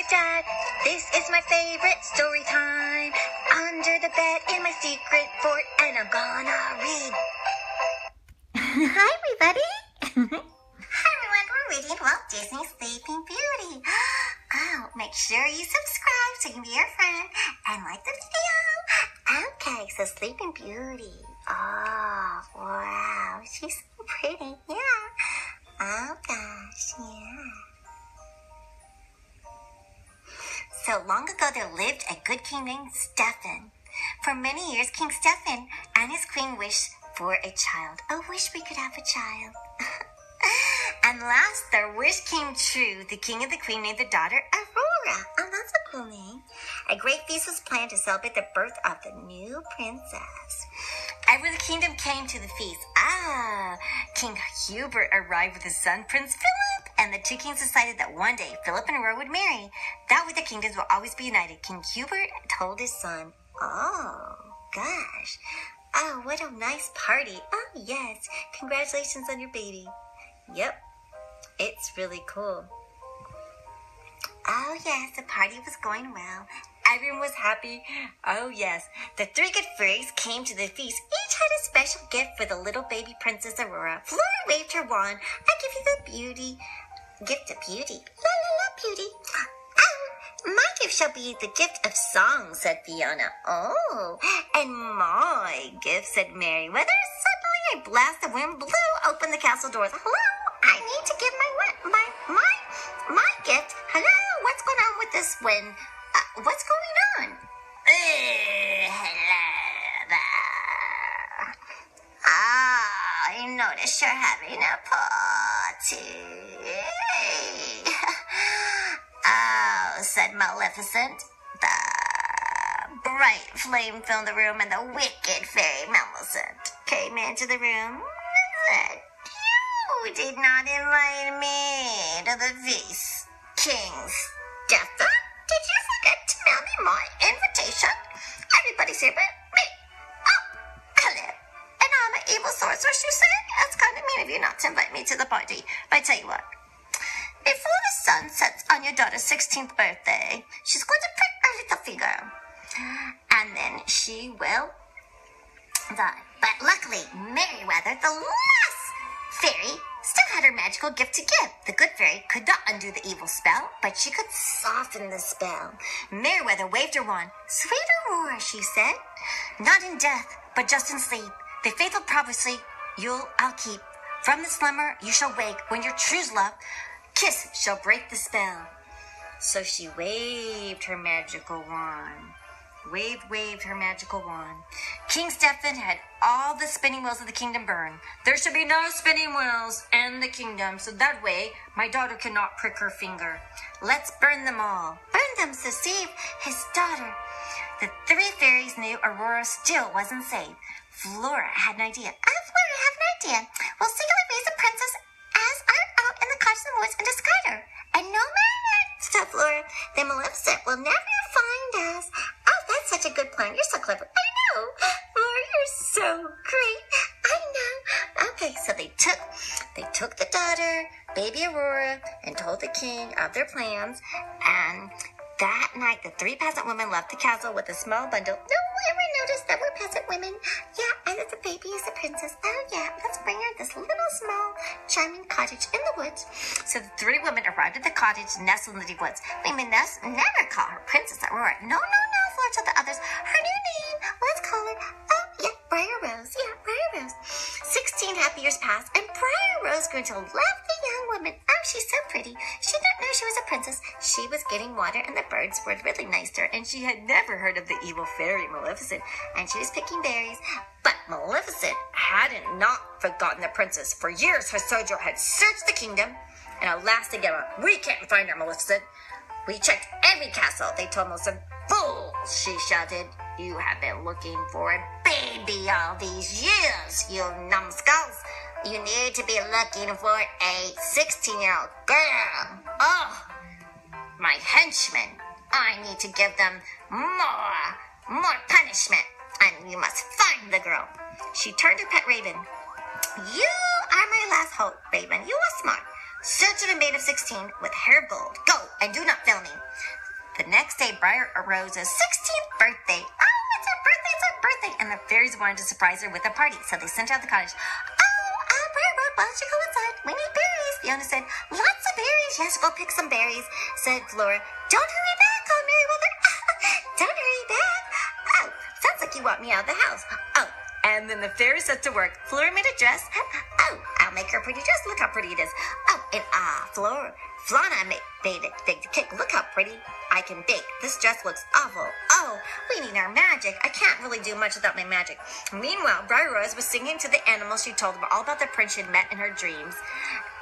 with Dad. This is my favorite story time. Under the bed in my secret fort, and I'm gonna read. Hi, everybody. Hi everyone, we're reading Walt Disney's Sleeping Beauty. Oh, make sure you subscribe so you can be our friend and like the video. Okay, so Sleeping Beauty. Oh, wow, she's so pretty. Yeah. Oh gosh, yeah. So long ago there lived a good king named Stefan. For many years, King Stefan and his queen wished for a child. Oh, wish we could have a child. and last, their wish came true. The king and the queen named the daughter Aurora. Oh, that's a cool name. A great feast was planned to celebrate the birth of the new princess. Every kingdom came to the feast. Ah, King Hubert arrived with his son, Prince Philip, and the two kings decided that one day Philip and Aurora would marry. That way the kingdoms will always be united. King Hubert told his son, Oh, gosh. Oh, what a nice party. Oh, yes. Congratulations on your baby. Yep. It's really cool. Oh, yes, the party was going well. Everyone was happy. Oh, yes. The three good fairies came to the feast. Each had a special gift for the little baby Princess Aurora. Flora waved her wand. I give you the beauty. Gift of beauty. La la la, beauty. Oh, my gift shall be the gift of song, said Fiona. Oh, and my gift, said Merryweather. Suddenly a blast of wind blew open the castle doors. Hello, I need to give my my my my gift. Hello, what's going on with this wind? Uh, what's going on? Uh, hello there. Ah, I noticed you're having a party. oh, said Maleficent. The bright flame filled the room, and the wicked fairy Maleficent came into the room and said, You did not invite me to the feast, King Stefan. Did you forget to mail me my invitation? Everybody's here but me. Oh, hello. And I'm an evil sorceress, you say? That's kind of mean of you not to invite me to the party. But I tell you what. Before the sun sets on your daughter's 16th birthday, she's going to prick her little finger. And then she will die. But luckily, Merryweather, the last fairy, still had her magical gift to give. The good fairy could not undo the evil spell, but she could soften the spell. Merryweather waved her wand. Sweet Aurora, she said. Not in death, but just in sleep. The faithful prophecy you'll I'll keep. From the slumber you shall wake when your true love kiss shall break the spell. So she waved her magical wand. Waved, waved her magical wand. King Stephen had all the spinning wheels of the kingdom burn. There should be no spinning wheels in the kingdom, so that way my daughter cannot prick her finger. Let's burn them all. Burn them to save his daughter. The three fairies knew Aurora still wasn't safe. Flora had an idea. Flora, I have an idea. We'll secretly raise the princess in the cottage woods and no matter, said Flora, the Maleficent will never find us. Oh, that's such a good plan. You're so clever. I know. Flora, you're so great. I know. Okay, so they took they took the daughter, baby Aurora, and told the king of their plans. And that night, the three peasant women left the castle with a small bundle. No one ever noticed that we're peasant women. Baby is a princess. Oh, yeah, let's bring her this little small, charming cottage in the woods. So the three women arrived at the cottage nestled in the woods. We may nes- never call her Princess Aurora. No, no, no, Flora told the others. Her new name, let's call her, oh, yeah, Briar Rose. Yeah, Briar Rose. Sixteen happy years passed, and Briar Rose grew to love woman. Oh, she's so pretty. She didn't know she was a princess. She was getting water, and the birds were really nice to her, and she had never heard of the evil fairy Maleficent, and she was picking berries. But Maleficent hadn't not forgotten the princess. For years, her soldier had searched the kingdom, and at last they gave up. We can't find her, Maleficent. We checked every castle. They told Maleficent, Fools, she shouted. You have been looking for a baby all these years, you numbskulls. You need to be looking for a 16 year old girl. Oh, my henchmen. I need to give them more, more punishment. And you must find the girl. She turned to Pet Raven. You are my last hope, Raven. You are smart. Such a maid of 16 with hair gold. Go and do not fail me. The next day, Briar arose Rose's 16th birthday. Oh, it's her birthday, it's her birthday. And the fairies wanted to surprise her with a party, so they sent out the cottage. Why don't you go inside? We need berries. Fiona said, lots of berries. Yes, go pick some berries, said Flora. Don't hurry back, called Merryweather. Don't hurry back. Oh, sounds like you want me out of the house. Oh, and then the fairy set to work. Flora made a dress. Oh, I'll make her a pretty dress. Look how pretty it is. Oh, and ah, Flora, Flana made, made it big cake. Look how pretty I can bake. This dress looks awful. Oh, we need our magic. I can't really do much without my magic. Meanwhile, Briar Rose was singing to the animals. She told them all about the prince she had met in her dreams.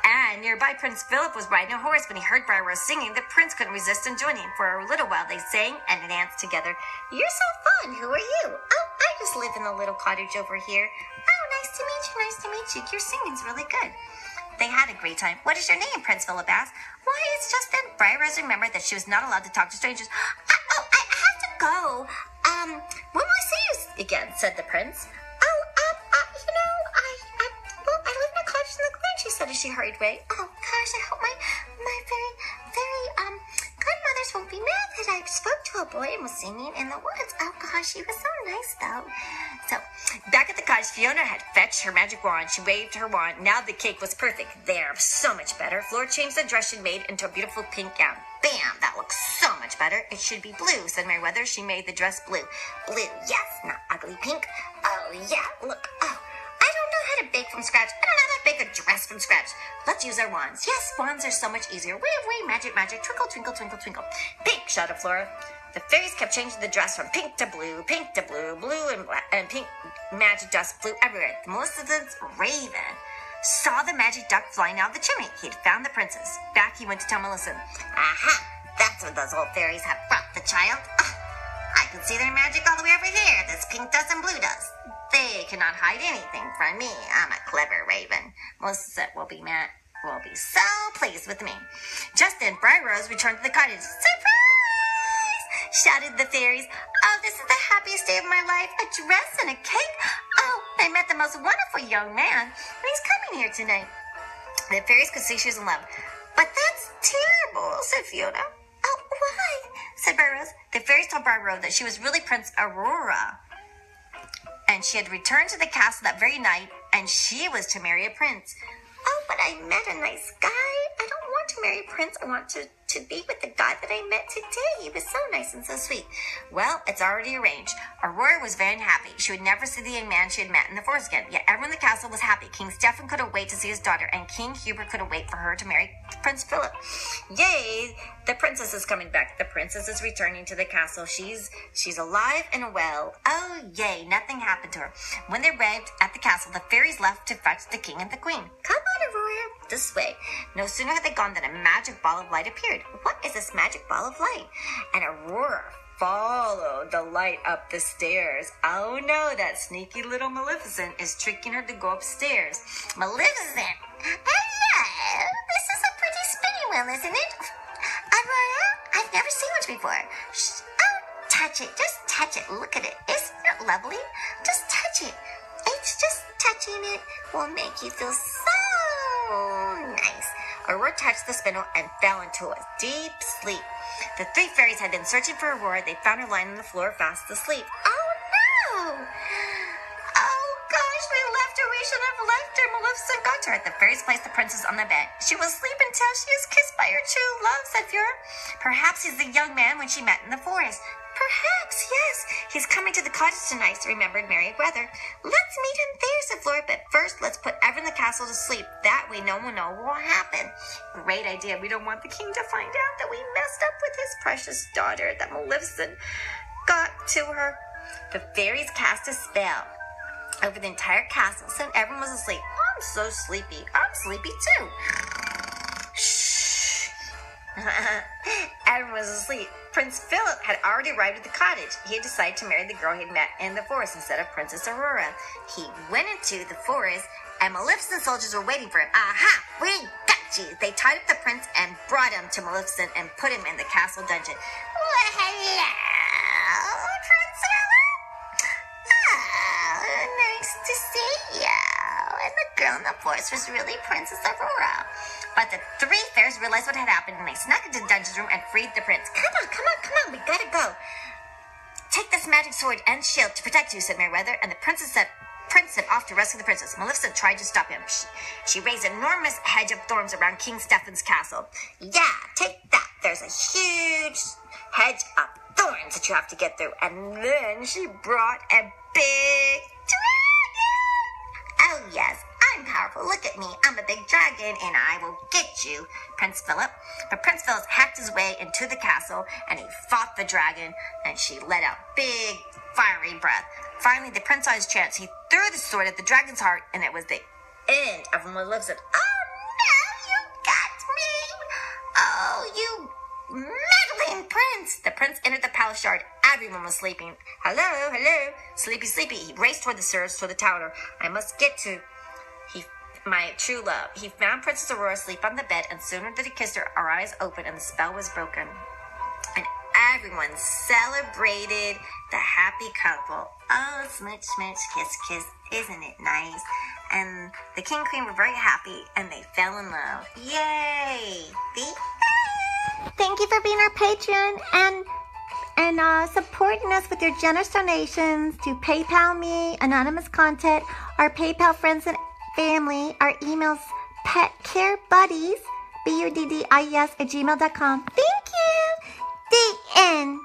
And nearby, Prince Philip was riding a horse. When he heard Briar Rose singing, the prince couldn't resist and joining. For a little while, they sang and danced together. You're so fun. Who are you? Oh, I just live in a little cottage over here. Oh, nice to meet you. Nice to meet you. Your singing's really good. They had a great time. What is your name? Prince Philip asked. Why, it's just then Briar Rose remembered that she was not allowed to talk to strangers. I go. Um, when will I see you again? said the prince. Oh, um, uh, you know, I, I, well, I live in a cottage in the glen, she said as she hurried away. Oh, gosh, I hope my, my very, very, um, godmothers won't be mad that I spoke to a boy and was singing in the woods. Oh, gosh, he was so nice, though. So, back at the cottage, Fiona had fetched her magic wand. She waved her wand. Now the cake was perfect. There, so much better. Flora changed the dress she'd made into a beautiful pink gown. Bam! That looks so much better. It should be blue, said Merryweather. She made the dress blue. Blue, yes, not ugly pink. Oh, yeah, look. Oh, I don't know how to bake from scratch. I don't know how to bake a dress from scratch. Let's use our wands. Yes, wands are so much easier. Wave, wave, magic, magic. Twinkle, twinkle, twinkle, twinkle. Pink, shouted Flora. The fairies kept changing the dress from pink to blue, pink to blue, blue and black, pink magic dust flew everywhere. The Maleficent's raven saw the magic duck flying out of the chimney. He had found the princess. Back he went to tell Maleficent. Aha! That's what those old fairies have brought the child. I can see their magic all the way over here. This pink dust and blue dust. They cannot hide anything from me. I'm a clever raven. Maleficent will be mad. Will be so pleased with me. Just then, Briar Rose returned to the cottage. Surprise! Shouted the fairies. Oh, this is the happiest day of my life. A dress and a cake. Oh, I met the most wonderful young man. And he's coming here tonight. The fairies could see she was in love. But that's terrible, said Fiona. Oh, why? said Briar Rose. The fairies told Briar Rose that she was really Prince Aurora. And she had returned to the castle that very night, and she was to marry a prince. Oh, but I met a nice guy. I don't want to marry a prince. I want to, to be with the guy that I met today. He was so nice and so sweet. Well, it's already arranged. Aurora was very unhappy. She would never see the young man she had met in the forest again. Yet everyone in the castle was happy. King Stefan couldn't wait to see his daughter, and King Hubert couldn't wait for her to marry Prince Philip. Yay! The princess is coming back. The princess is returning to the castle. She's she's alive and well. Oh yay! Nothing happened to her. When they arrived at the castle, the fairies left to fetch the king and the queen. Come this way. No sooner had they gone than a magic ball of light appeared. What is this magic ball of light? And Aurora followed the light up the stairs. Oh no, that sneaky little Maleficent is tricking her to go upstairs. Maleficent! Hello! This is a pretty spinning wheel, isn't it? Aurora, I've never seen one before. Shh. Oh, touch it. Just touch it. Look at it. Isn't it lovely? Just touch it. It's just touching it will make you feel so nice. Aurora touched the spindle and fell into a deep sleep. The three fairies had been searching for Aurora. They found her lying on the floor fast asleep. Oh no! Oh gosh, we left her. We should have left her. Maleficent got to her. The fairies placed the princess on the bed. She will sleep until she is kissed by her true love, said Fiora. Perhaps he's the young man when she met in the forest. Perhaps, yes. He's coming to the cottage tonight, remembered Merryweather. Let's meet him there, said Flora. But first, let's put everyone in the castle to sleep. That way, no one will know what will happen. Great idea. We don't want the king to find out that we messed up with his precious daughter, that Maleficent got to her. The fairies cast a spell over the entire castle, so everyone was asleep. I'm so sleepy. I'm sleepy too. Shh. Everyone was asleep. Prince Philip had already arrived at the cottage. He had decided to marry the girl he had met in the forest instead of Princess Aurora. He went into the forest, and Maleficent soldiers were waiting for him. Aha! We got you! They tied up the prince and brought him to Maleficent and put him in the castle dungeon. Well, hello, Prince Philip. Oh, nice to see you. And the girl in the forest was really Princess Aurora. But the three fairies realized what had happened and they snuck into the dungeon room and freed the prince. Come on, come on, come on. We gotta go. Take this magic sword and shield to protect you, said Merryweather, and the princess set Prince set off to rescue the princess. Maleficent tried to stop him. She, she raised an enormous hedge of thorns around King Stephen's castle. Yeah, take that. There's a huge hedge of thorns that you have to get through. And then she brought a big dragon. Oh, yes, I'm powerful. Look at me. I'm a big dragon and I will get you, Prince Philip. But Prince Philip hacked his way into the castle and he fought the dragon and she let out big fiery breath. Finally, the prince saw his chance. He threw the sword at the dragon's heart, and it was the end of Maleficent. Oh no, you got me! Oh, you meddling prince! The prince entered the palace yard. Everyone was sleeping. Hello, hello, sleepy, sleepy. He raced toward the stairs toward the tower. I must get to he my true love. He found Princess Aurora asleep on the bed, and sooner than he kissed her, our eyes opened and the spell was broken. And everyone celebrated the happy couple. Oh, smooch, smooch, kiss, kiss. Isn't it nice? And the king and queen were very happy and they fell in love. Yay! The Thank you for being our patron and and uh, supporting us with your generous donations to PayPal me, anonymous content, our PayPal friends and family, our emails, pet care buddies, B-U-D-D-I-E-S at gmail.com. Thank you. The end.